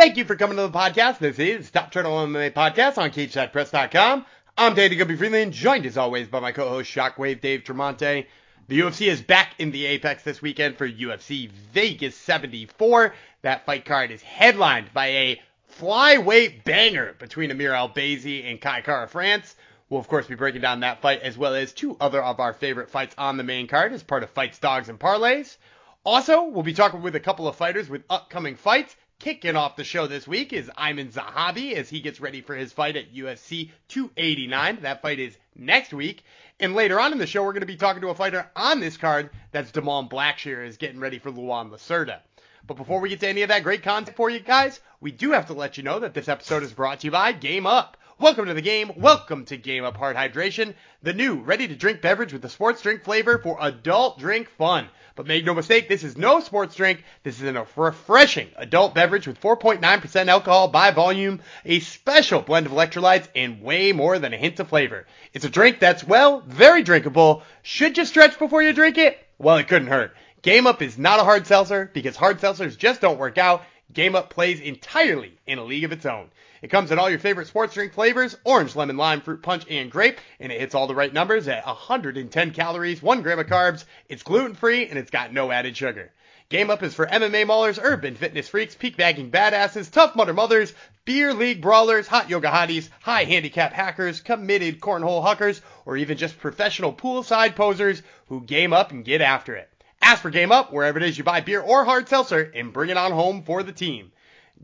Thank you for coming to the podcast. This is Top Turtle MMA Podcast on CageSidePress.com. I'm Danny Guppy Freeland, joined as always by my co-host Shockwave Dave Tremonte. The UFC is back in the Apex this weekend for UFC Vegas 74. That fight card is headlined by a flyweight banger between Amir Albazi and Kai Kara France. We'll of course be breaking down that fight as well as two other of our favorite fights on the main card as part of Fights, Dogs, and Parlays. Also, we'll be talking with a couple of fighters with upcoming fights Kicking off the show this week is Aiemann Zahabi as he gets ready for his fight at UFC 289. That fight is next week. And later on in the show, we're going to be talking to a fighter on this card. That's Da'Mon Blackshear is getting ready for Luan Lacerda. But before we get to any of that great content for you guys, we do have to let you know that this episode is brought to you by Game Up. Welcome to the game. Welcome to Game Up Hard Hydration, the new ready to drink beverage with the sports drink flavor for adult drink fun. But make no mistake, this is no sports drink. This is a refreshing adult beverage with 4.9% alcohol by volume, a special blend of electrolytes, and way more than a hint of flavor. It's a drink that's, well, very drinkable. Should you stretch before you drink it? Well, it couldn't hurt. Game Up is not a hard seltzer because hard seltzers just don't work out. Game Up plays entirely in a league of its own. It comes in all your favorite sports drink flavors orange, lemon, lime, fruit punch, and grape. And it hits all the right numbers at 110 calories, 1 gram of carbs. It's gluten free and it's got no added sugar. Game Up is for MMA maulers, urban fitness freaks, peak bagging badasses, tough mother mothers, beer league brawlers, hot yoga hotties, high handicap hackers, committed cornhole huckers, or even just professional poolside posers who game up and get after it. Ask for Game Up wherever it is you buy beer or hard seltzer and bring it on home for the team.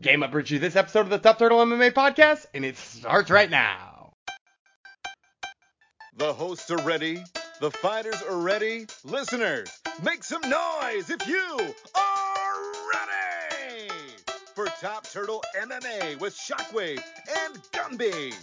Game Up brings you this episode of the Top Turtle MMA podcast, and it starts right now. The hosts are ready. The fighters are ready. Listeners, make some noise if you are ready for Top Turtle MMA with Shockwave and Gumby.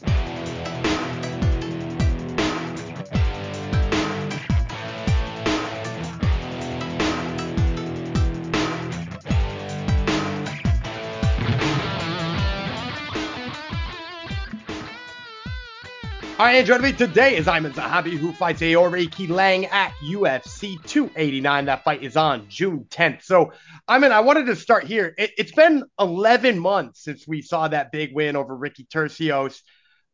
All right, and joining me today is Aiemann Zahabi, who fights Aoriqileng at UFC 289. That fight is on June 10th. So, Aiemann, I wanted to start here. It, has been 11 months since we saw that big win over Ricky Turcios.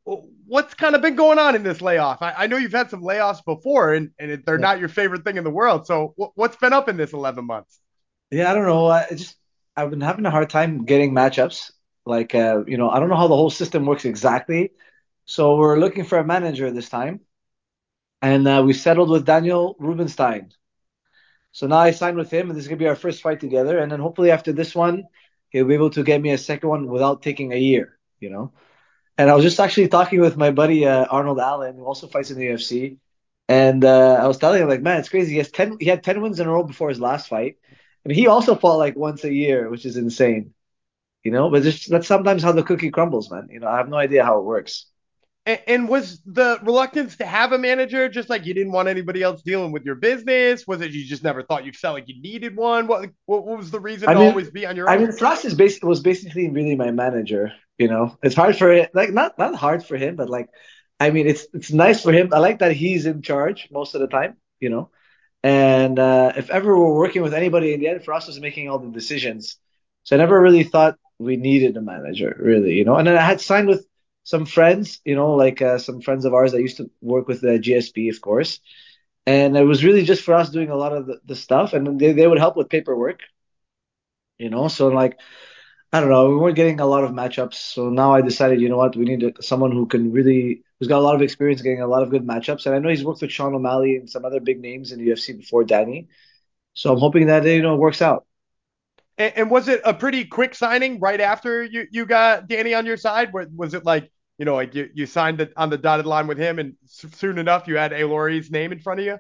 What's kind of been going on in this layoff? I, I know you've had some layoffs before, and, and they're yeah. not your favorite thing in the world. So, what's been up in this 11 months? Yeah, I don't know. I just I've been having a hard time getting matchups. Like, uh, you know, I don't know how the whole system works exactly so we're looking for a manager this time, and uh, we settled with Daniel Rubenstein. So now I signed with him, and this is gonna be our first fight together. And then hopefully after this one, he'll be able to get me a second one without taking a year, you know. And I was just actually talking with my buddy uh, Arnold Allen, who also fights in the UFC, and uh, I was telling him like, man, it's crazy. He has ten, he had ten wins in a row before his last fight, and he also fought like once a year, which is insane, you know. But just that's sometimes how the cookie crumbles, man. You know, I have no idea how it works. And, was the reluctance to have a manager just like you didn't want anybody else dealing with your business? Was it you just never thought you felt like you needed one? What what, what was the reason I to mean, always be on your own? I mean, Firas is basically was basically really my manager. You know, it's hard for it, like not not hard for him, but like, I mean, it's it's nice for him. I like that he's in charge most of the time. You know, and uh, if ever we're working with anybody in the end, Firas was making all the decisions. So I never really thought we needed a manager, really. You know, and then I had signed with some friends, you know, like uh, some friends of ours that used to work with the GSP, of course. And it was really just for us doing a lot of the, the stuff, and they, they would help with paperwork, you know. So like, I don't know, we weren't getting a lot of matchups. So now I decided, you know what, we need someone who can really, who's got a lot of experience getting a lot of good matchups. And I know he's worked with Sean O'Malley and some other big names in the UFC before Danny. So I'm hoping that you know works out. And, and, was it a pretty quick signing right after you, you got Danny on your side? Was it like, you know, like you, you signed it on the dotted line with him and soon enough you had Aori's name in front of you?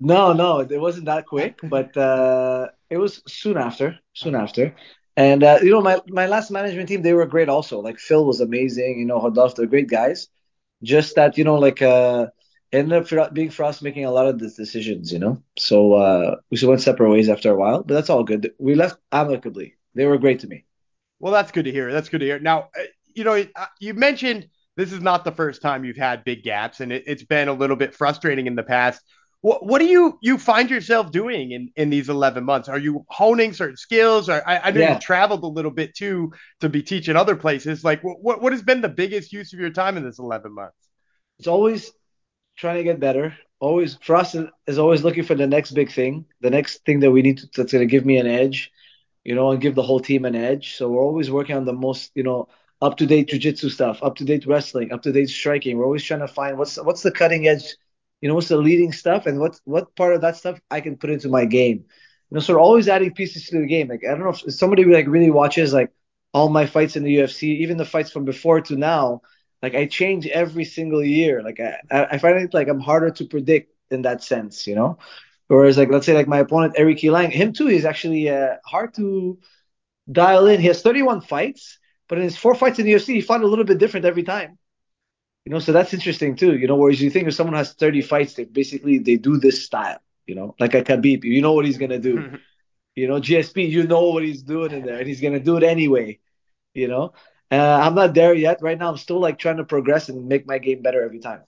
No, no, it wasn't that quick, but uh, it was soon after, soon after. And, uh, you know, my, my last management team, they were great also. Like Phil was amazing, you know, Hodolf, they're great guys. Just that, you know, like, uh, ended up being for us making a lot of the decisions, you know. So uh, we went separate ways after a while, but that's all good. We left amicably. They were great to me. Well, that's good to hear. That's good to hear. Now, uh, you know, you mentioned this is not the first time you've had big gaps, and it, it's been a little bit frustrating in the past. What what do you you find yourself doing in in these 11 months? Are you honing certain skills? Or I, I know Yeah, you've traveled a little bit too to be teaching other places. Like what what has been the biggest use of your time in this 11 months? it's always trying to get better. Always for us is is always looking for the next big thing, the next thing that we need to, that's going to give me an edge, you know, and give the whole team an edge. So we're always working on the most, you know, up to date jujitsu stuff, up to date wrestling, up to date striking. We're always trying to find what's what's the cutting edge, you know, what's the leading stuff, and what what part of that stuff I can put into my game. You know, so we're always adding pieces to the game. Like I don't know if somebody like really watches like all my fights in the UFC, even the fights from before to now like I change every single year. Like I, I find it like I'm harder to predict in that sense, you know. Whereas like let's say like my opponent Eric Lang, him too is actually uh, hard to dial in. He has 31 fights, but in his four fights in the UFC, he fought a little bit different every time. You know, so that's interesting too. You know, whereas you think if someone has 30 fights, they basically they do this style. You know, like a Khabib, you know what he's gonna do. You know, GSP, you know what he's doing in there, and he's gonna do it anyway. You know, uh, I'm not there yet. Right now, I'm still like trying to progress and make my game better every time.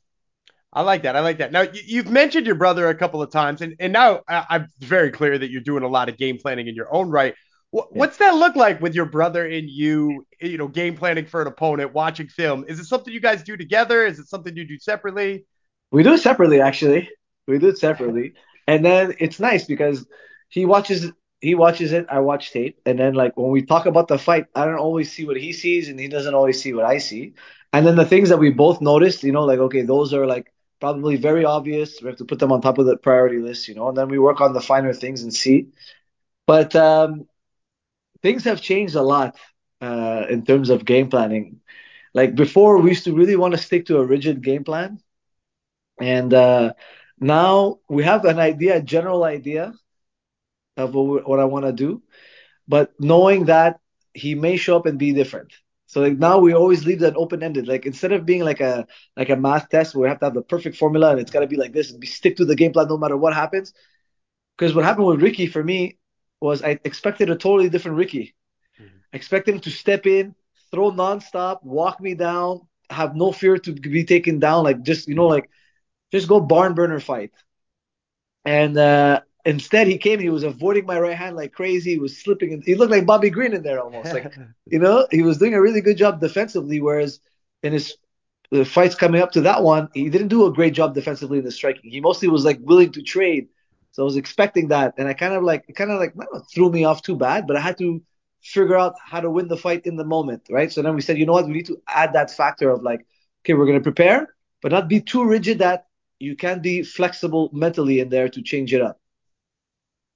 I like that. I like that. Now you, you've mentioned your brother a couple of times, and and now I, I'm very clear that you're doing a lot of game planning in your own right. What's that look like with your brother and you? You know, game planning for an opponent, watching film. Is it something you guys do together? Is it something you do separately? We do it separately, actually. We do it separately, and then it's nice because he watches he watches it, I watch tape, and then like when we talk about the fight, I don't always see what he sees, and he doesn't always see what I see. And then the things that we both noticed, you know, like okay, those are like probably very obvious. We have to put them on top of the priority list, you know, and then we work on the finer things and see. But um, things have changed a lot uh, in terms of game planning. Like before, we used to really want to stick to a rigid game plan and uh, now we have an idea, a general idea of what, what I want to do, but knowing that he may show up and be different. So like now we always leave that open ended. Like instead of being like a like a math test where we have to have the perfect formula and it's got to be like this and be stick to the game plan no matter what happens. Because what happened with Ricky for me was I expected a totally different Ricky. I expected him to step in, throw nonstop, walk me down, have no fear to be taken down, like just you know like just go barn burner fight. And uh, instead, he came. He was avoiding my right hand like crazy. He was slipping. In, he looked like Bobby Green in there almost. Like you know, he was doing a really good job defensively. Whereas in his the fights coming up to that one, he didn't do a great job defensively in the striking. He mostly was like willing to trade. So I was expecting that, and I kind of like it kind of like threw me off too bad. But I had to figure out how to win the fight in the moment, right? So then we said, you know what, we need to add that factor of like, okay, we're gonna prepare, but not be too rigid that you can be flexible mentally in there to change it up.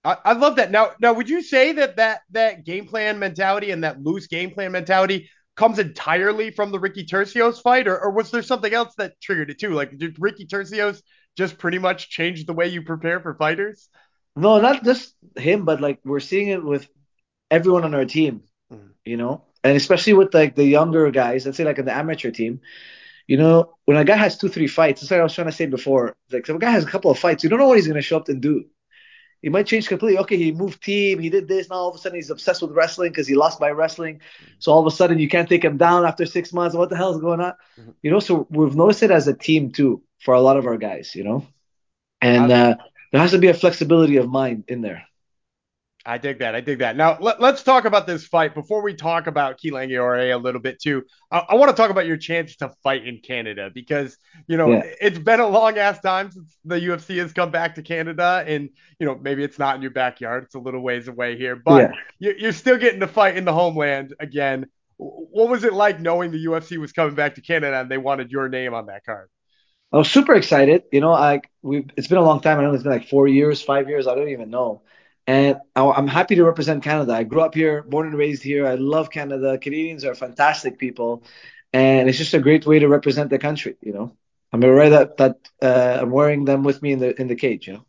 I, I love that. Now, now, would you say that that that game plan mentality and that loose game plan mentality comes entirely from the Ricky Turcios fight, or, or was there something else that triggered it too? Like, did Ricky Turcios just pretty much changed the way you prepare for fighters? No, not just him, but like we're seeing it with everyone on our team, Mhm. you know, and especially with like the younger guys. Let's say like in the amateur team, you know, when a guy has two, three fights, that's what I was trying to say before. Like, if a guy has a couple of fights, you don't know what he's gonna show up and do. He might change completely. Okay, he moved team, he did this. Now all of a sudden he's obsessed with wrestling because he lost by wrestling. So all of a sudden you can't take him down after six months. What the hell is going on? Mhm. You know, so we've noticed it as a team too for a lot of our guys. You know, and uh, there has to be a flexibility of mind in there. I dig that. I dig that. Now let, us talk about this fight before we talk about Kilangiore a little bit too. I, I want to talk about your chance to fight in Canada because you know Yeah, it's been a long ass time since the UFC has come back to Canada, and you know maybe it's not in your backyard; it's a little ways away here, but yeah. you're, you're still getting to fight in the homeland again. What was it like knowing the UFC was coming back to Canada and they wanted your name on that card? I was super excited. You know, I we it's been a long time. I know it's been like four years, five years. I don't even know. And I, I'm happy to represent Canada. I grew up here, born and raised here. I love Canada. Canadians are fantastic people, and it's just a great way to represent the country. You know, I'm aware that that uh, I'm wearing them with me in the in the cage. You know.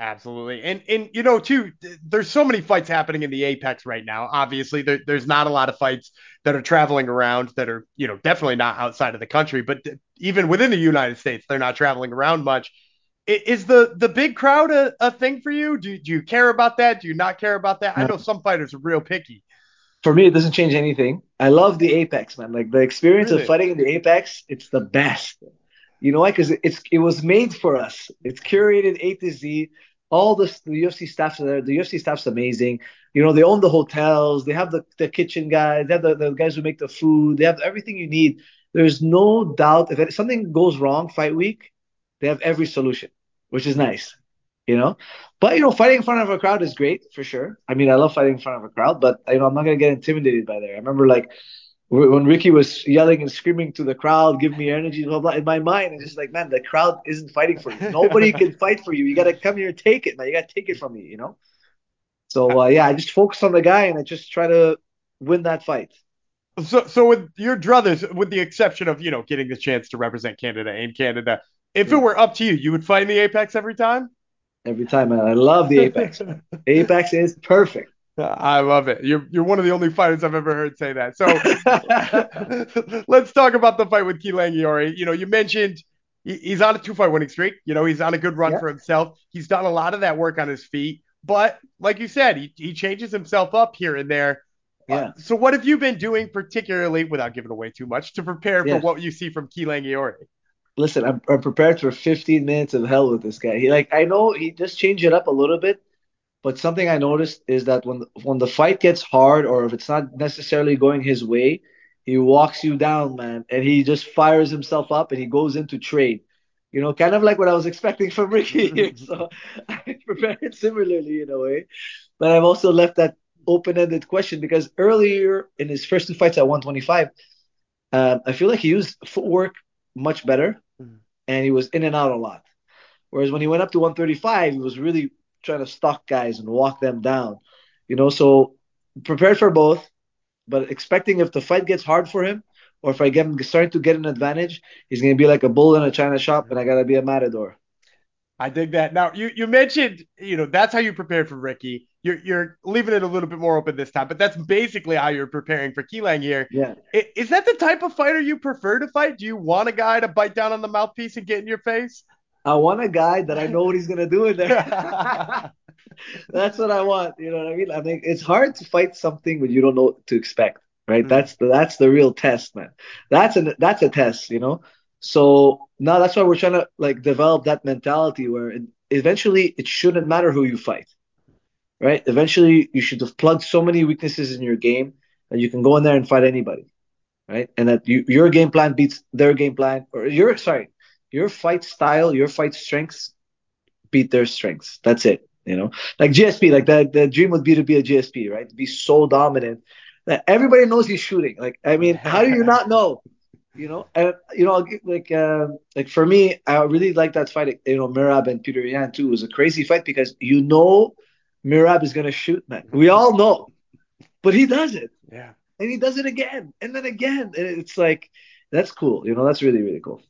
Absolutely. And and you know too, there's so many fights happening in the Apex right now. Obviously, there, there's not a lot of fights that are traveling around that are, you know, definitely not outside of the country, but th- even within the United States, they're not traveling around much. I- Is the the big crowd a, a thing for you? Do, do you care about that? Do you not care about that? I know some fighters are real picky. for me, it doesn't change anything. I love the Apex, man. Like the experience of fighting in the Apex, it's the best. You know why? Because it's it was made for us. It's curated A to Z. All the, the UFC staff's are there. The UFC staff's amazing. You know, they own the hotels. They have the, the kitchen guys. They have the, the guys who make the food. They have everything you need. There's no doubt if something goes wrong fight week, they have every solution, which is nice. You know, but you know, fighting in front of a crowd is great for sure. I mean, I love fighting in front of a crowd, but you know, I'm not gonna get intimidated by there. I remember like when Ricky was yelling and screaming to the crowd, give me energy, blah, blah, in my mind, it's just like, man, the crowd isn't fighting for you. Nobody can fight for you. You got to come here and take it, man. You got to take it from me, you know? So, uh, yeah, I just focus on the guy and I just try to win that fight. So, so with your druthers, with the exception of, you know, getting the chance to represent Canada in Canada, if it were up to you, you would fight in the Apex every time? Every time, man. I love the Apex. Apex is perfect. I love it. You're you're one of the only fighters I've ever heard say that. So let's talk about the fight with Keelan Iori. You know, you mentioned he's on a two fight winning streak. You know, he's on a good run for himself. He's done a lot of that work on his feet. But like you said, he, he changes himself up here and there. Yeah. Uh, so what have you been doing particularly, without giving away too much, to prepare for what you see from Keelan Iori? Listen, I'm, I'm prepared for 15 minutes of hell with this guy. He like I know he just changed it up a little bit but something I noticed is that when when the fight gets hard, or if it's not necessarily going his way, he walks you down, man, and he just fires himself up and he goes into trade. You know, kind of like what I was expecting from Ricky here. so I prepared similarly in a way, but I've also left that open-ended question because earlier in his first two fights at 125, um, I feel like he used footwork much better, mm. and he was in and out a lot. Whereas when he went up to 135, he was really trying to stalk guys and walk them down. You know, so prepared for both, but expecting if the fight gets hard for him, or if I get him starting to get an advantage, he's gonna be like a bull in a china shop, and I gotta be a matador. I dig that. Now you you mentioned you know that's how you prepared for Ricky. You're you're leaving it a little bit more open this time, but that's basically how you're preparing for Keelan here. Yeah. Is that the type of fighter you prefer to fight? Do you want a guy to bite down on the mouthpiece and get in your face? I want a guy that I know what he's gonna do in there. That's what I want. You know what I mean? I mean, it's hard to fight something when you don't know what to expect, right? Mm-hmm. That's the that's the real test, man. That's a that's a test, you know. So now that's why we're trying to like develop that mentality where it, eventually it shouldn't matter who you fight, right? Eventually you should have plugged so many weaknesses in your game that you can go in there and fight anybody, right? And that you, your game plan beats their game plan, or your sorry, your fight style, your fight strengths beat their strengths. That's it. You know, like GSP, like the the dream would be to be a GSP, right? To be so dominant that everybody knows he's shooting. Like, I mean, how do you not know? You know, and you know, like uh, like for me, I really like that fight. You know, Merab and Peter Yan too it was a crazy fight because you know Merab is gonna shoot, man. We all know, but he does it. Yeah. And he does it again and then again. And it's like that's cool. You know, that's really really cool.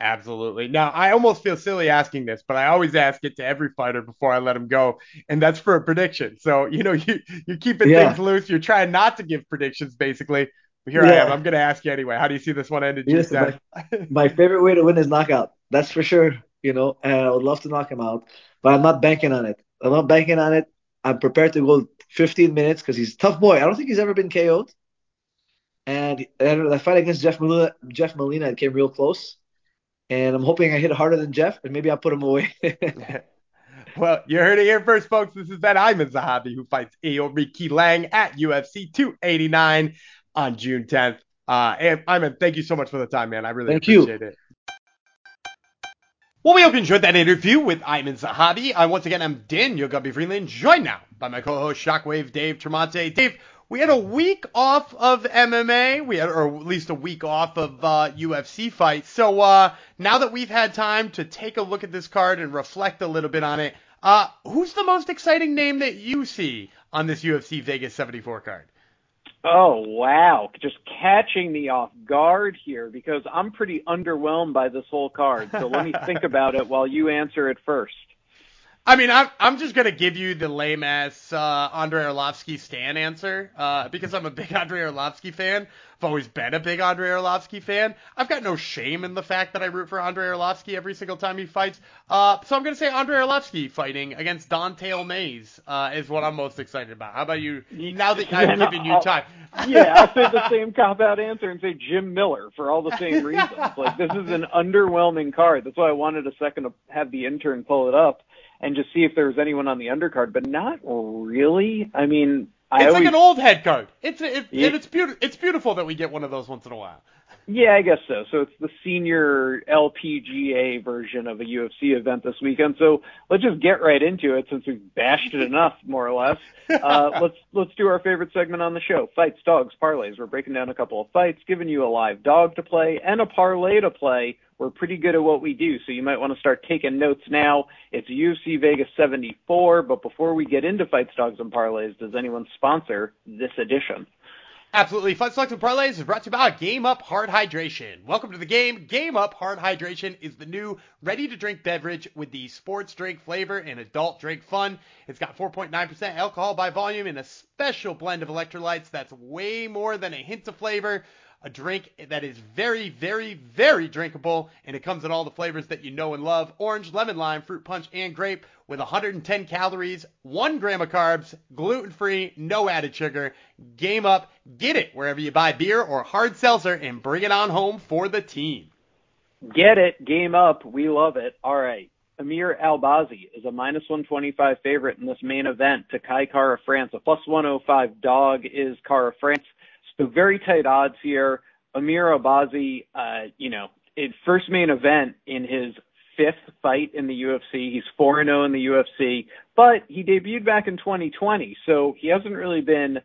Absolutely. Now, I almost feel silly asking this, but I always ask it to every fighter before I let them go, and that's for a prediction. So, you know, you you're keeping yeah. things loose. You're trying not to give predictions, basically. But here yeah. I am. I'm going to ask you anyway. How do you see this one ended? Yes, my, my favorite way to win is knockout. That's for sure. You know, and I would love to knock him out, but I'm not banking on it. I'm not banking on it. I'm prepared to go 15 minutes because he's a tough boy. I don't think he's ever been KO'd. And, and the fight against Jeff Molina, Jeff Molina, it came real close and I'm hoping I hit harder than Jeff, and maybe I'll put him away. well, you heard it here first, folks. This is Ben Aiemann Zahabi, who fights Ayo Lang at UFC 289 on June 10th. Uh, and Aiemann, thank you so much for the time, man. I really thank appreciate you. it. Well, we hope you enjoyed that interview with Aiemann Zahabi. I once again am Daniel Gumby Freeland, joined now by my co-host Shockwave Dave Tremonte. Dave, we had a week off of MMA. We had, or at least a week off of uh, UFC fights. So uh, now that we've had time to take a look at this card and reflect a little bit on it, uh, who's the most exciting name that you see on this UFC Vegas 74 card? Oh wow! Just catching me off guard here because I'm pretty underwhelmed by this whole card. So let me think about it while you answer it first. I mean, I'm I'm just gonna give you the lame ass uh, Andrei Arlovsky Stan answer uh, because I'm a big Andrei Arlovsky fan. I've always been a big Andrei Arlovsky fan. I've got no shame in the fact that I root for Andrei Arlovsky every single time he fights. Uh, so I'm gonna say Andrei Arlovsky fighting against Don'Tale Mayes uh, is what I'm most excited about. How about you? Now that I've given you time. yeah, I'll say the same cop out answer and say Jim Miller for all the same reasons. Like this is an underwhelming card. That's why I wanted a second to have the intern pull it up and just see if there was anyone on the undercard, but not really. I mean, I It's always, like an old head card. It's it, Yeah. and it's beautiful. It's beautiful that we get one of those once in a while. yeah, I guess so. So it's the senior LPGA version of a UFC event this weekend. So let's just get right into it since we've bashed it enough, more or less. Uh, let's let's do our favorite segment on the show: fights, dogs, parlays. We're breaking down a couple of fights, giving you a live dog to play and a parlay to play. We're pretty good at what we do, so you might want to start taking notes now. It's UFC Vegas 74, but before we get into fights, dogs, and parlays, does anyone sponsor this edition? Absolutely. Fun and Parlays is brought to you by Game Up Hard Hydration. Welcome to the game. Game Up Hard Hydration is the new ready to drink beverage with the sports drink flavor and adult drink fun. It's got 4.9% alcohol by volume and a special blend of electrolytes that's way more than a hint of flavor. A drink that is very, very, very drinkable, and it comes in all the flavors that you know and love orange, lemon, lime, fruit punch, and grape with 110 calories, 1 gram of carbs, gluten free, no added sugar. Game up, get it wherever you buy beer or hard seltzer, and bring it on home for the team. Get it, game up. We love it. All right. Amir Albazi is a minus 125 favorite in this main event to Kai Kara France. A plus 105 dog is Kara France. So very tight odds here. Amir Albazi, uh, you know, first main event in his fifth fight in the UFC. He's 4 0 in the UFC, but he debuted back in 2020. So he hasn't really been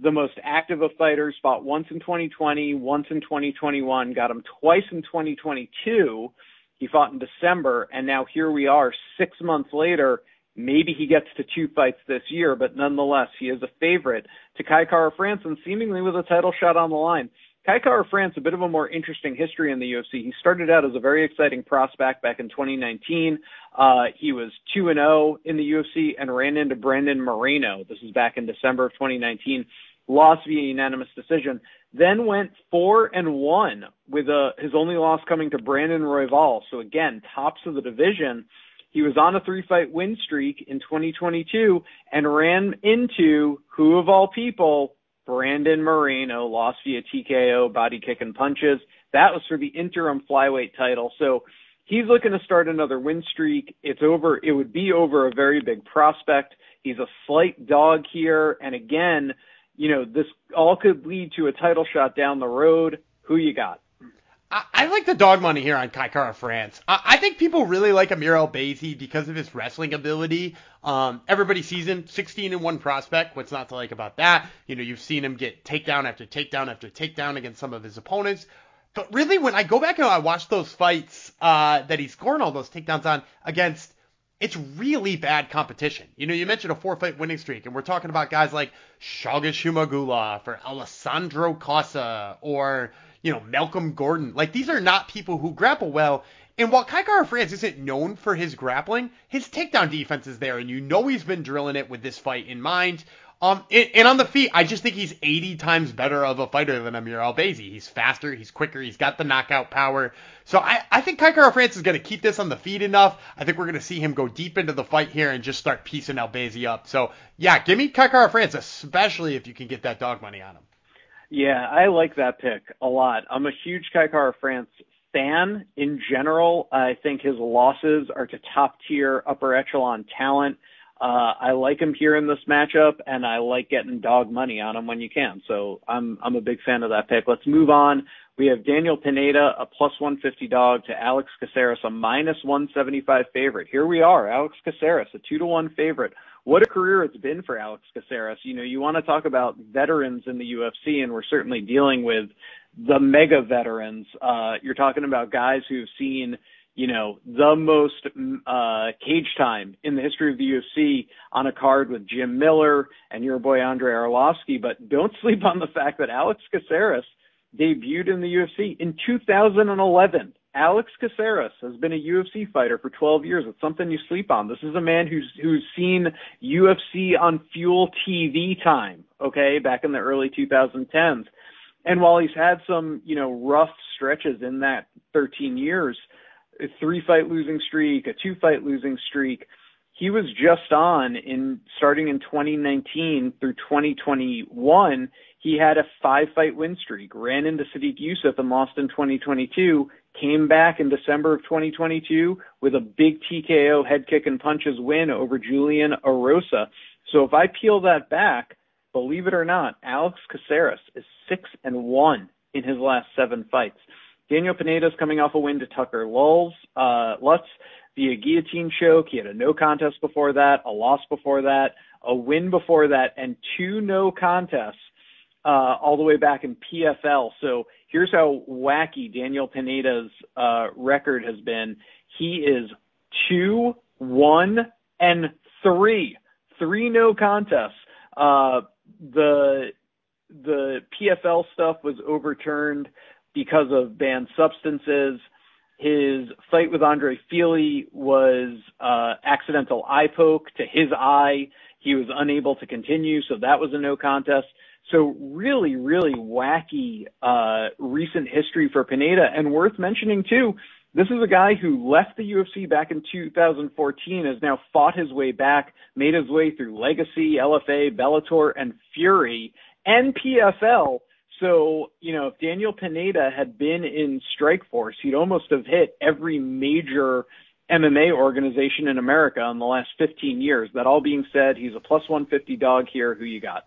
the most active of fighters, fought once in 2020, once in 2021, got him twice in 2022. He fought in December, and now here we are six months later. Maybe he gets to two fights this year, but nonetheless, he is a favorite to Kai Kara France and seemingly with a title shot on the line. Kai Kara France, a bit of a more interesting history in the UFC. He started out as a very exciting prospect back in 2019. Uh, he was 2 and 0 in the UFC and ran into Brandon Moreno. This is back in December of 2019. Lost via unanimous decision. Then went 4 and 1 with a, his only loss coming to Brandon Royval. So again, tops of the division. He was on a three fight win streak in 2022 and ran into who of all people Brandon Moreno lost via TKO, body kick and punches. That was for the interim flyweight title. So he's looking to start another win streak. It's over. It would be over a very big prospect. He's a slight dog here. And again, you know, this all could lead to a title shot down the road. Who you got? I, I like the dog money here on Kai Kara France. I, I think people really like Amir Albazi because of his wrestling ability. Um, everybody sees him 16 and one prospect. What's not to like about that? You know, you've seen him get takedown after takedown after takedown against some of his opponents. But really, when I go back and I watch those fights uh, that he's scoring all those takedowns on against, it's really bad competition. You know, you mentioned a four fight winning streak, and we're talking about guys like Shaga Zhumagulov or Alessandro Costa or, you know, Malcolm Gordon. Like, these are not people who grapple well. And while Kai Kara France isn't known for his grappling, his takedown defense is there, and you know he's been drilling it with this fight in mind. Um, and, and on the feet, I just think he's 80 times better of a fighter than Amir Albazi. He's faster, he's quicker, he's got the knockout power. So I, I think Kai Kara France is going to keep this on the feet enough. I think we're going to see him go deep into the fight here and just start piecing Albazi up. So yeah, give me Kai Kara France, especially if you can get that dog money on him. Yeah, I like that pick a lot. I'm a huge Kai Kara France fan in general. I think his losses are to top tier, upper echelon talent. Uh, I like him here in this matchup, and I like getting dog money on him when you can. So I'm I'm a big fan of that pick. Let's move on. We have Daniel Pineda, a plus 150 dog, to Alex Caceres, a minus 175 favorite. Here we are, Alex Caceres, a two to one favorite. What a career it's been for Alex Caceres. You know, you want to talk about veterans in the UFC, and we're certainly dealing with the mega veterans. Uh, you're talking about guys who've seen you know, the most uh, cage time in the history of the UFC on a card with Jim Miller and your boy Andrei Arlovsky. But don't sleep on the fact that Alex Caceres debuted in the UFC in 2011 Alex Caceres has been a UFC fighter for 12 years. It's something you sleep on. This is a man who's who's seen UFC on Fuel TV time, okay, back in the early 2010s. And while he's had some, you know, rough stretches in that 13 years, a three fight losing streak, a two fight losing streak, he was just on in starting in 2019 through 2021. He had a five fight win streak, ran into Sodiq Yusuff and lost in 2022, came back in December of 2022 with a big TKO head kick and punches win over Julian Erosa. So if I peel that back, believe it or not, Alex Caceres is six and one in his last seven fights. Daniel Pineda is coming off a win to Tucker Lulz, uh, Lutz via guillotine choke. He had a no contest before that, a loss before that, a win before that, and two no contests all the way back in PFL. So here's how wacky Daniel Pineda's uh, record has been. He is two, one, and three, three no contests. Uh, the the PFL stuff was overturned because of banned substances. His fight with Andre Fili was uh, accidental eye poke to his eye. He was unable to continue, so that was a no contest. So really, really wacky uh, recent history for Pineda, and worth mentioning too. This is a guy who left the UFC back in 2014, has now fought his way back, made his way through Legacy, LFA, Bellator, and Fury, and PFL. So, you know, if Daniel Pineda had been in Strikeforce, he'd almost have hit every major MMA organization in America in the last 15 years. That all being said, he's a plus 150 dog here. Who you got?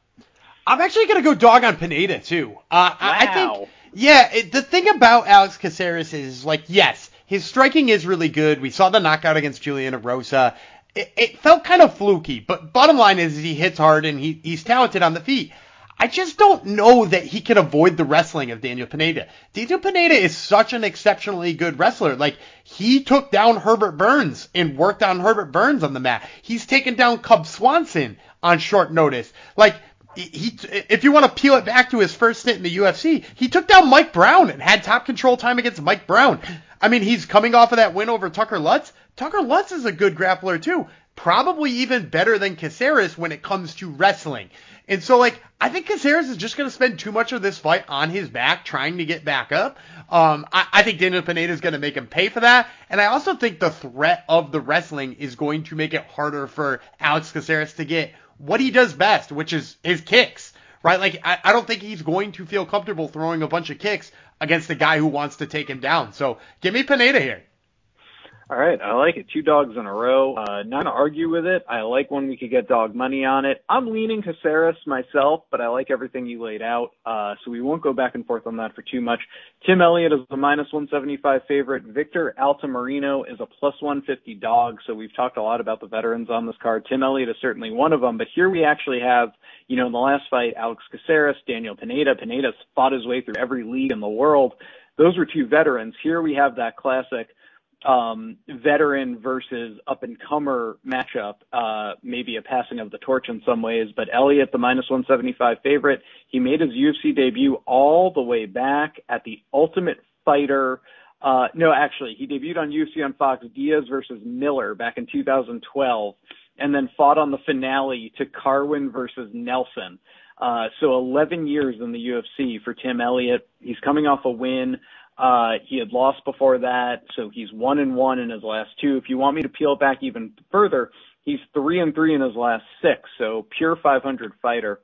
I'm actually gonna go dog on Pineda too. Uh, wow. I, think, yeah, it, the thing about Alex Caceres is like, yes, his striking is really good. We saw the knockout against Julian Erosa. It, it felt kind of fluky, but bottom line is he hits hard and he, he's talented on the feet. I just don't know that he can avoid the wrestling of Daniel Pineda. Daniel Pineda is such an exceptionally good wrestler. Like, he took down Herbert Burns and worked on Herbert Burns on the mat. He's taken down Cub Swanson on short notice. Like, he, if you want to peel it back to his first stint in the UFC, he took down Mike Brown and had top control time against Mike Brown. I mean, he's coming off of that win over Tucker Lutz. Tucker Lutz is a good grappler too. Probably even better than Caceres when it comes to wrestling. And so, like, I think Caceres is just going to spend too much of this fight on his back trying to get back up. Um, I, I think Daniel Pineda is going to make him pay for that. And I also think the threat of the wrestling is going to make it harder for Alex Caceres to get what he does best, which is his kicks, right? Like, I, I don't think he's going to feel comfortable throwing a bunch of kicks against a guy who wants to take him down. So give me Pineda here. All right, I like it. Two dogs in a row. Uh, not to argue with it. I like when we could get dog money on it. I'm leaning Caceres myself, but I like everything you laid out. Uh, so we won't go back and forth on that for too much. Tim Elliott is a minus 175 favorite. Victor Altamirano is a plus 150 dog. So we've talked a lot about the veterans on this card. Tim Elliott is certainly one of them, but here we actually have, you know, in the last fight, Alex Caceres, Daniel Pineda. Pineda's fought his way through every league in the world. Those were two veterans. Here we have that classic veteran versus up and comer matchup, uh, maybe a passing of the torch in some ways, but Elliott, the minus 175 favorite, he made his UFC debut all the way back at the Ultimate Fighter. Uh, no, actually, he debuted on UFC on Fox Diaz versus Miller back in 2012 and then fought on the finale to Carwin versus Nelson. Uh, so 11 years in the UFC for Tim Elliott. He's coming off a win uh, he had lost before that, so he's one and one in his last two. If you want me to peel back even further, he's three and three in his last six, so pure 500 fighter.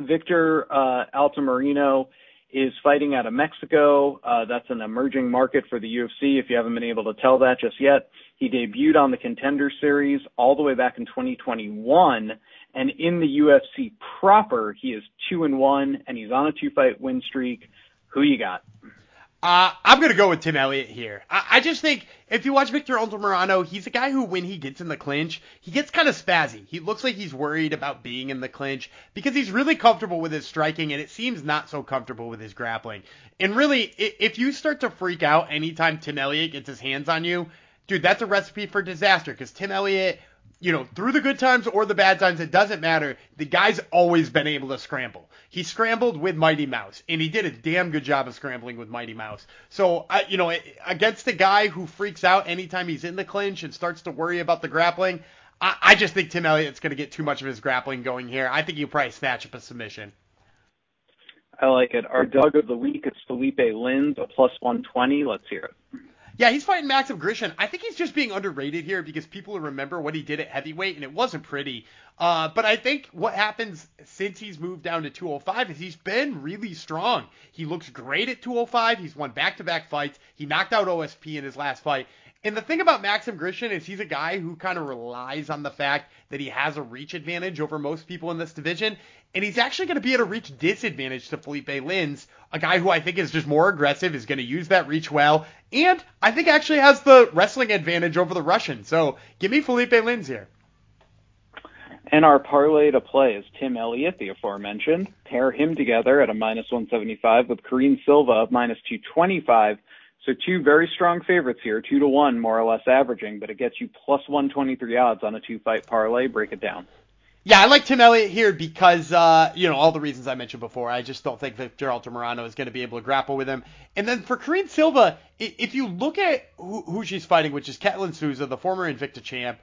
Victor uh, Altamirano is fighting out of Mexico. Uh, that's an emerging market for the UFC. If you haven't been able to tell that just yet, he debuted on the Contender Series all the way back in 2021, and in the UFC proper, he is two and one, and he's on a two-fight win streak. Who you got? Uh, I'm gonna go with Tim Elliott here. I, I just think if you watch Victor Altamirano, he's a guy who, when he gets in the clinch, he gets kind of spazzy. He looks like he's worried about being in the clinch because he's really comfortable with his striking, and it seems not so comfortable with his grappling. And really, if you start to freak out anytime Tim Elliott gets his hands on you, dude, that's a recipe for disaster because Tim Elliott you know, through the good times or the bad times, it doesn't matter. The guy's always been able to scramble. He scrambled with Mighty Mouse, and he did a damn good job of scrambling with Mighty Mouse. So, I, you know, against a guy who freaks out anytime he's in the clinch and starts to worry about the grappling, I, I just think Tim Elliott's going to get too much of his grappling going here. I think he'll probably snatch up a submission. I like it. Our Doug of the week is Felipe Lins, a plus 120. Let's hear it. Yeah, he's fighting Maxim Grishin. I think he's just being underrated here because people remember what he did at heavyweight, and it wasn't pretty. Uh, but I think what happens since he's moved down to 205 is he's been really strong. He looks great at 205. He's won back-to-back fights. He knocked out OSP in his last fight. And the thing about Maxim Grishin is he's a guy who kind of relies on the fact that he has a reach advantage over most people in this division. And he's actually going to be at a reach disadvantage to Felipe Lins, a guy who I think is just more aggressive, is going to use that reach well, and I think actually has the wrestling advantage over the Russian. So give me Felipe Lins here. And our parlay to play is Tim Elliott, the aforementioned. Pair him together at a minus 175 with Karine Silva of minus 225. So two very strong favorites here, two to one, more or less averaging, but it gets you plus 123 odds on a two fight parlay. Break it down. Yeah, I like Tim Elliott here because, uh, you know, all the reasons I mentioned before. I just don't think that Gerald Morano is going to be able to grapple with him. And then for Karine Silva, if you look at who, who she's fighting, which is Ketlen Souza, the former Invicta champ,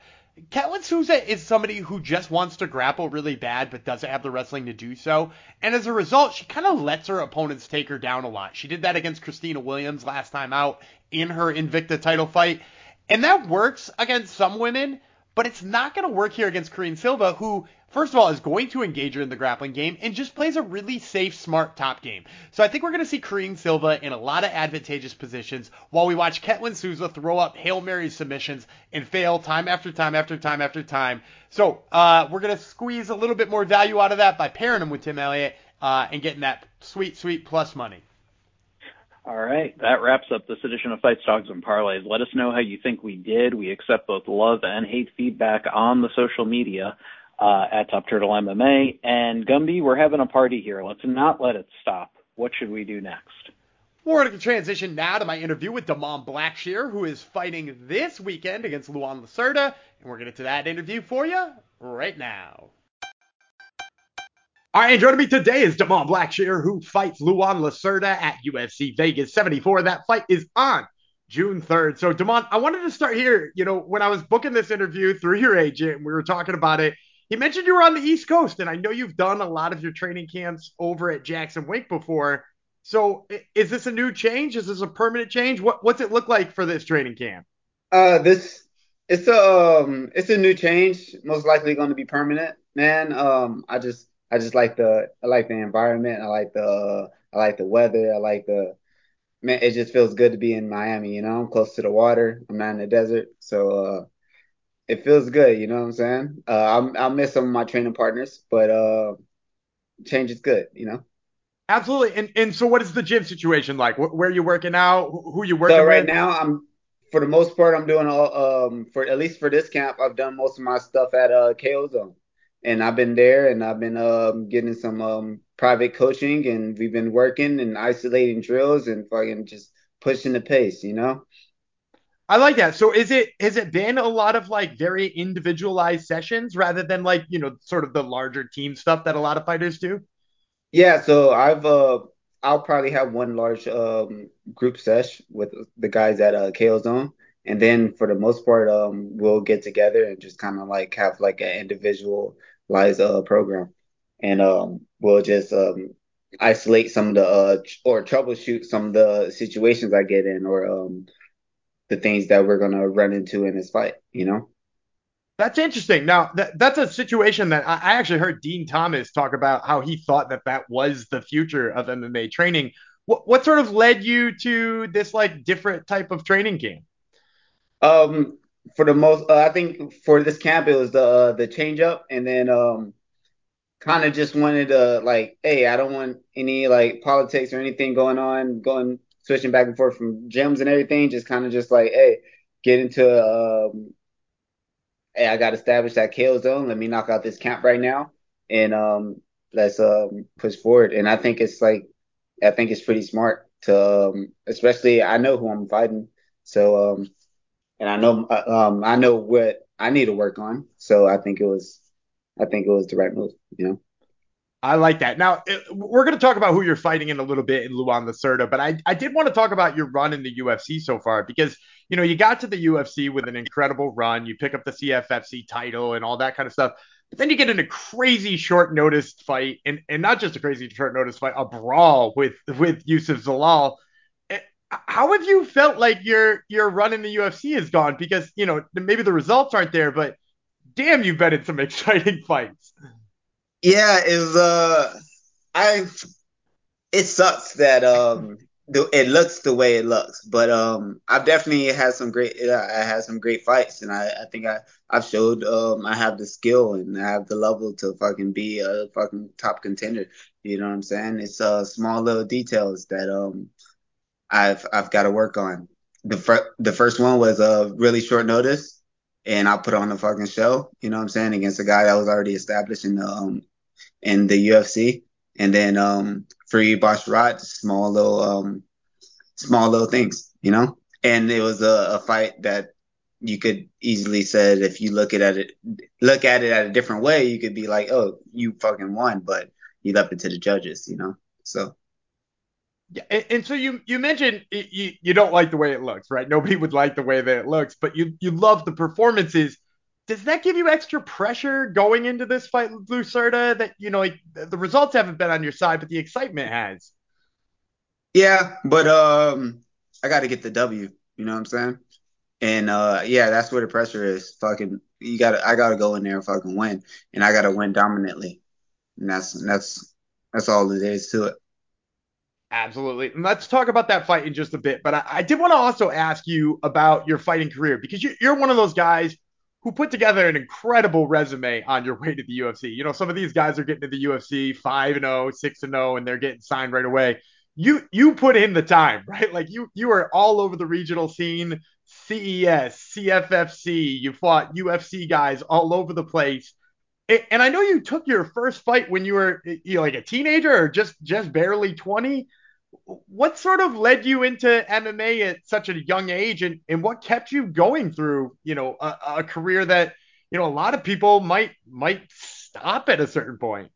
Ketlen Souza is somebody who just wants to grapple really bad, but doesn't have the wrestling to do so. And as a result, she kind of lets her opponents take her down a lot. She did that against Christina Williams last time out in her Invicta title fight. And that works against some women, but it's not going to work here against Karine Silva, who, first of all, is going to engage her in the grappling game and just plays a really safe, smart top game. So I think we're going to see Karine Silva in a lot of advantageous positions while we watch Ketlen Souza throw up Hail Mary submissions and fail time after time after time after time. So uh, we're going to squeeze a little bit more value out of that by pairing him with Tim Elliott uh, and getting that sweet, sweet plus money. All right, that wraps up this edition of Fights, Dogs, and Parlays. Let us know how you think we did. We accept both love and hate feedback on the social media uh, at Top Turtle MMA. And Gumby, we're having a party here. Let's not let it stop. What should we do next? We're going to transition now to my interview with Da'Mon Blackshear, who is fighting this weekend against Luan Lacerda. And we're going to get to that interview for you right now. All right, and joining me today is Da'Mon Blackshear, who fights Luan Lacerda at UFC Vegas 74. That fight is on June 3rd. So, Da'Mon, I wanted to start here. You know, when I was booking this interview through your agent, we were talking about it. He mentioned you were on the East Coast, and I know you've done a lot of your training camps over at Jackson Wink before. So, is this a new change? Is this a permanent change? What What's it look like for this training camp? Uh, this it's a um, it's a new change. Most likely going to be permanent, man. Um, I just I just like the I like the environment. I like the I like the weather. I like the man. It just feels good to be in Miami. You know, I'm close to the water. I'm not in the desert, so uh, it feels good. You know what I'm saying? Uh, i miss some of my training partners, but uh, change is good. You know. Absolutely. And and so, what is the gym situation like? Where are you working out? Who are you working? So right with? now, I'm for the most part, I'm doing all um for at least for this camp, I've done most of my stuff at uh KO Zone and I've been there and I've been um, getting some um, private coaching and we've been working and isolating drills and fucking just pushing the pace, you know. I like that. So is it has it been a lot of like very individualized sessions rather than like, you know, sort of the larger team stuff that a lot of fighters do? Yeah, so I've uh I'll probably have one large um group sesh with the guys at uh KO Zone. And then for the most part, um, we'll get together and just kind of like have like an individual Liza program, and um, we'll just um, isolate some of the uh, or troubleshoot some of the situations I get in or um, the things that we're gonna run into in this fight. You know. That's interesting. Now, that, that's a situation that I, I actually heard Dean Thomas talk about how he thought that that was the future of MMA training. What, what sort of led you to this like different type of training camp? Um, for the most, uh, I think for this camp it was the uh, the change up, and then um, kind of just wanted to like, hey, I don't want any like politics or anything going on, going switching back and forth from gyms and everything. Just kind of just like, hey, get into um, hey, I got established that KO zone. Let me knock out this camp right now, and um, let's um push forward. And I think it's like, I think it's pretty smart to, um, especially I know who I'm fighting, so um and I know uh, um I know what I need to work on. So I think it was, I think it was the right move. You know. I like that. Now we're going to talk about who you're fighting in a little bit in Luan Lacerda, but I, I did want to talk about your run in the UFC so far because you know you got to the UFC with an incredible run. You pick up the CFFC title and all that kind of stuff, but then you get in a crazy short notice fight, and and not just a crazy short notice fight, a brawl with with Youssef Zalal. How have you felt like your your run in the UFC is gone? Because you know maybe the results aren't there, but damn, you've been in some exciting fights. Yeah, it. Uh, I. It sucks that um it looks the way it looks, but um I've definitely had some great. I had some great fights, and I I think I I've showed um I have the skill and I have the level to fucking be a fucking top contender. You know what I'm saying? It's uh small little details that um I've I've got to work on. The fir- the first one was a really short notice, and I put on a fucking show. You know what I'm saying against a guy that was already established in the um in the UFC. And then um Farid Basharat, small little um small little things, you know? And it was a, a fight that you could easily said if you look at it look at it at a different way, you could be like, oh, you fucking won, but you left it to the judges, you know? So yeah, and, and, so you you mentioned you, you don't like the way it looks, right? Nobody would like the way that it looks, but you you love the performances does that give you extra pressure going into this fight with that, you know, like the results haven't been on your side, but the excitement has? Yeah, but um I got to get the W, you know what I'm saying? And uh yeah, that's where the pressure is. Fucking you got to I got to go in there and fucking win and I got to win dominantly. And that's that's that's all it is to it. Absolutely. And let's talk about that fight in just a bit. But I, I did want to also ask you about your fighting career because you, you're one of those guys who put together an incredible resume on your way to the UFC. You know, some of these guys are getting to the UFC 5 and 0, 6 and 0 and they're getting signed right away. You you put in the time, right? Like you you are all over the regional scene, CES, CFFC, you fought UFC guys all over the place. And I know you took your first fight when you were you know, like a teenager or just just barely 20 what sort of led you into MMA at such a young age and, and what kept you going through, you know, a, a career that, you know, a lot of people might might stop at a certain point?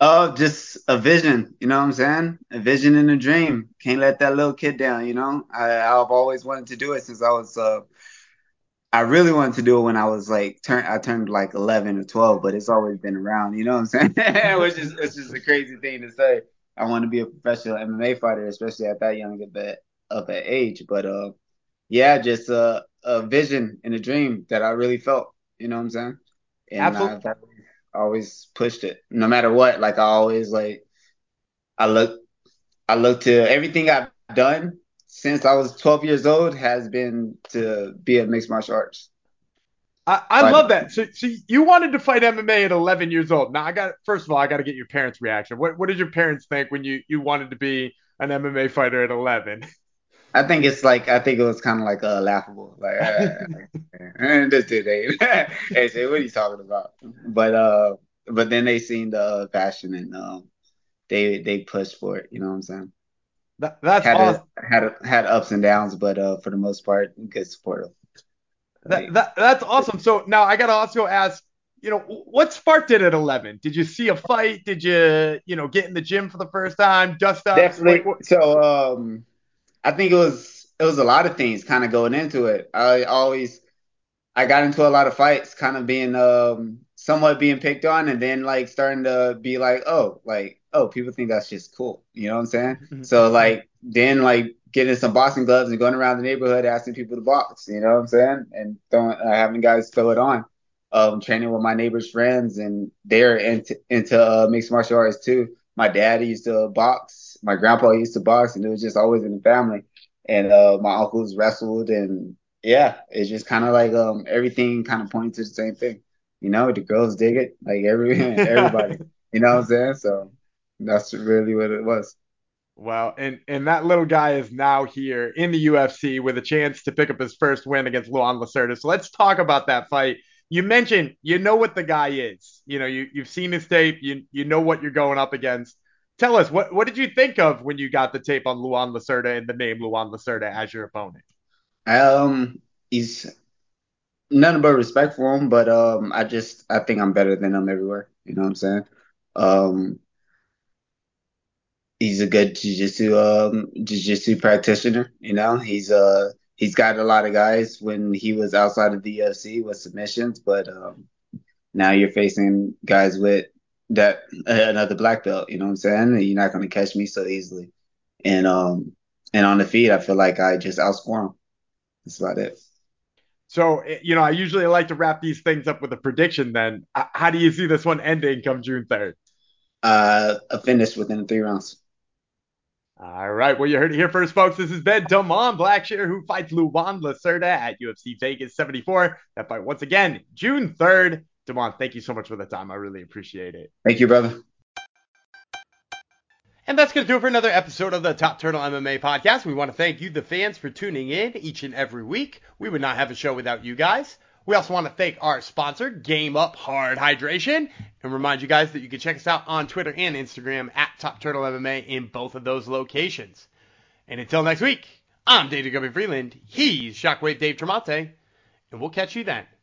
Oh, just a vision, you know what I'm saying? A vision and a dream. Can't let that little kid down, you know? I, I've always wanted to do it since I was uh I really wanted to do it when I was like turn I turned like 11 or 12, but it's always been around, you know what I'm saying? Which is it's just a crazy thing to say. I want to be a professional MMA fighter, especially at that young bit of an age. But uh, yeah, just a, a vision and a dream that I really felt. You know what I'm saying? And Absolutely. I've always pushed it, no matter what. Like I always like, I look, I look to everything I've done since I was 12 years old has been to be a mixed martial arts. I, I love that. So, so you wanted to fight MMA at 11 years old. Now I got first of all, I got to get your parents' reaction. What what did your parents think when you you wanted to be an MMA fighter at 11? I think it's like I think it was kind of like uh, laughable, like uh, this dude, hey, hey, what are you talking about? But uh, but then they seen the passion and um, they they pushed for it. You know what I'm saying? That, that's had awesome. A, had a, had ups and downs, but uh, for the most part, good support. That, that that's awesome. So now I gotta also ask, you know, what sparked it at 11? Did you see a fight? Did you, you know, get in the gym for the first time? Dust up? Definitely. so um, I think it was it was a lot of things kind of going into it. I always I got into a lot of fights, kind of being um somewhat being picked on, and then like starting to be like, oh, like oh, people think that's just cool. You know what I'm saying? Mm-hmm. so like then like getting some boxing gloves and going around the neighborhood asking people to box. You know what I'm saying? And throwing, uh, having guys throw it on. Um, training with my neighbor's friends, and they're into into uh, mixed martial arts too. My dad used to box. My grandpa used to box, and it was just always in the family. And uh, my uncles wrestled, and yeah, it's just kind of like um, everything kind of pointing to the same thing. You know, the girls dig it, like every everybody. you know what I'm saying? So that's really what it was. Well, and and that little guy is now here in the UFC with a chance to pick up his first win against Luan Lacerda. So let's talk about that fight. You mentioned you know what the guy is. You know, you you've seen his tape. You you know what you're going up against. Tell us what what did you think of when you got the tape on Luan Lacerda and the name Luan Lacerda as your opponent? Um, he's nothing but respect for him, but um, I just I think I'm better than him everywhere. You know what I'm saying? Um, he's a good jiu-jitsu um practitioner. You know, he's uh he's got a lot of guys when he was outside of the UFC with submissions, but um, now you're facing guys with that another black belt. You know what I'm saying? You're not to catch me so easily. And um and on the feet, I feel like I just outscore him. That's about it. So, eh, you know, I usually like to wrap these things up with a prediction then. How do you see this one ending come June 3rd? Uh, a finish within three rounds. All right. Well, you heard it here first, folks. This has been Da'Mon Blackshear, who fights Luan Lacerda at UFC Vegas 74. That fight, once again, June 3rd. Da'Mon, thank you so much for the time. I really appreciate it. Thank you, brother. And that's going to do it for another episode of the Top Turtle MMA podcast. We want to thank you, the fans, for tuning in each and every week. We would not have a show without you guys. We also want to thank our sponsor, Game Up Hard Hydration, and remind you guys that you can check us out on Twitter and Instagram at Top Turtle MMA in both of those locations. And until next week, I'm Dave Gumby Freeland. He's Shockwave Dave Tremonte, and we'll catch you then.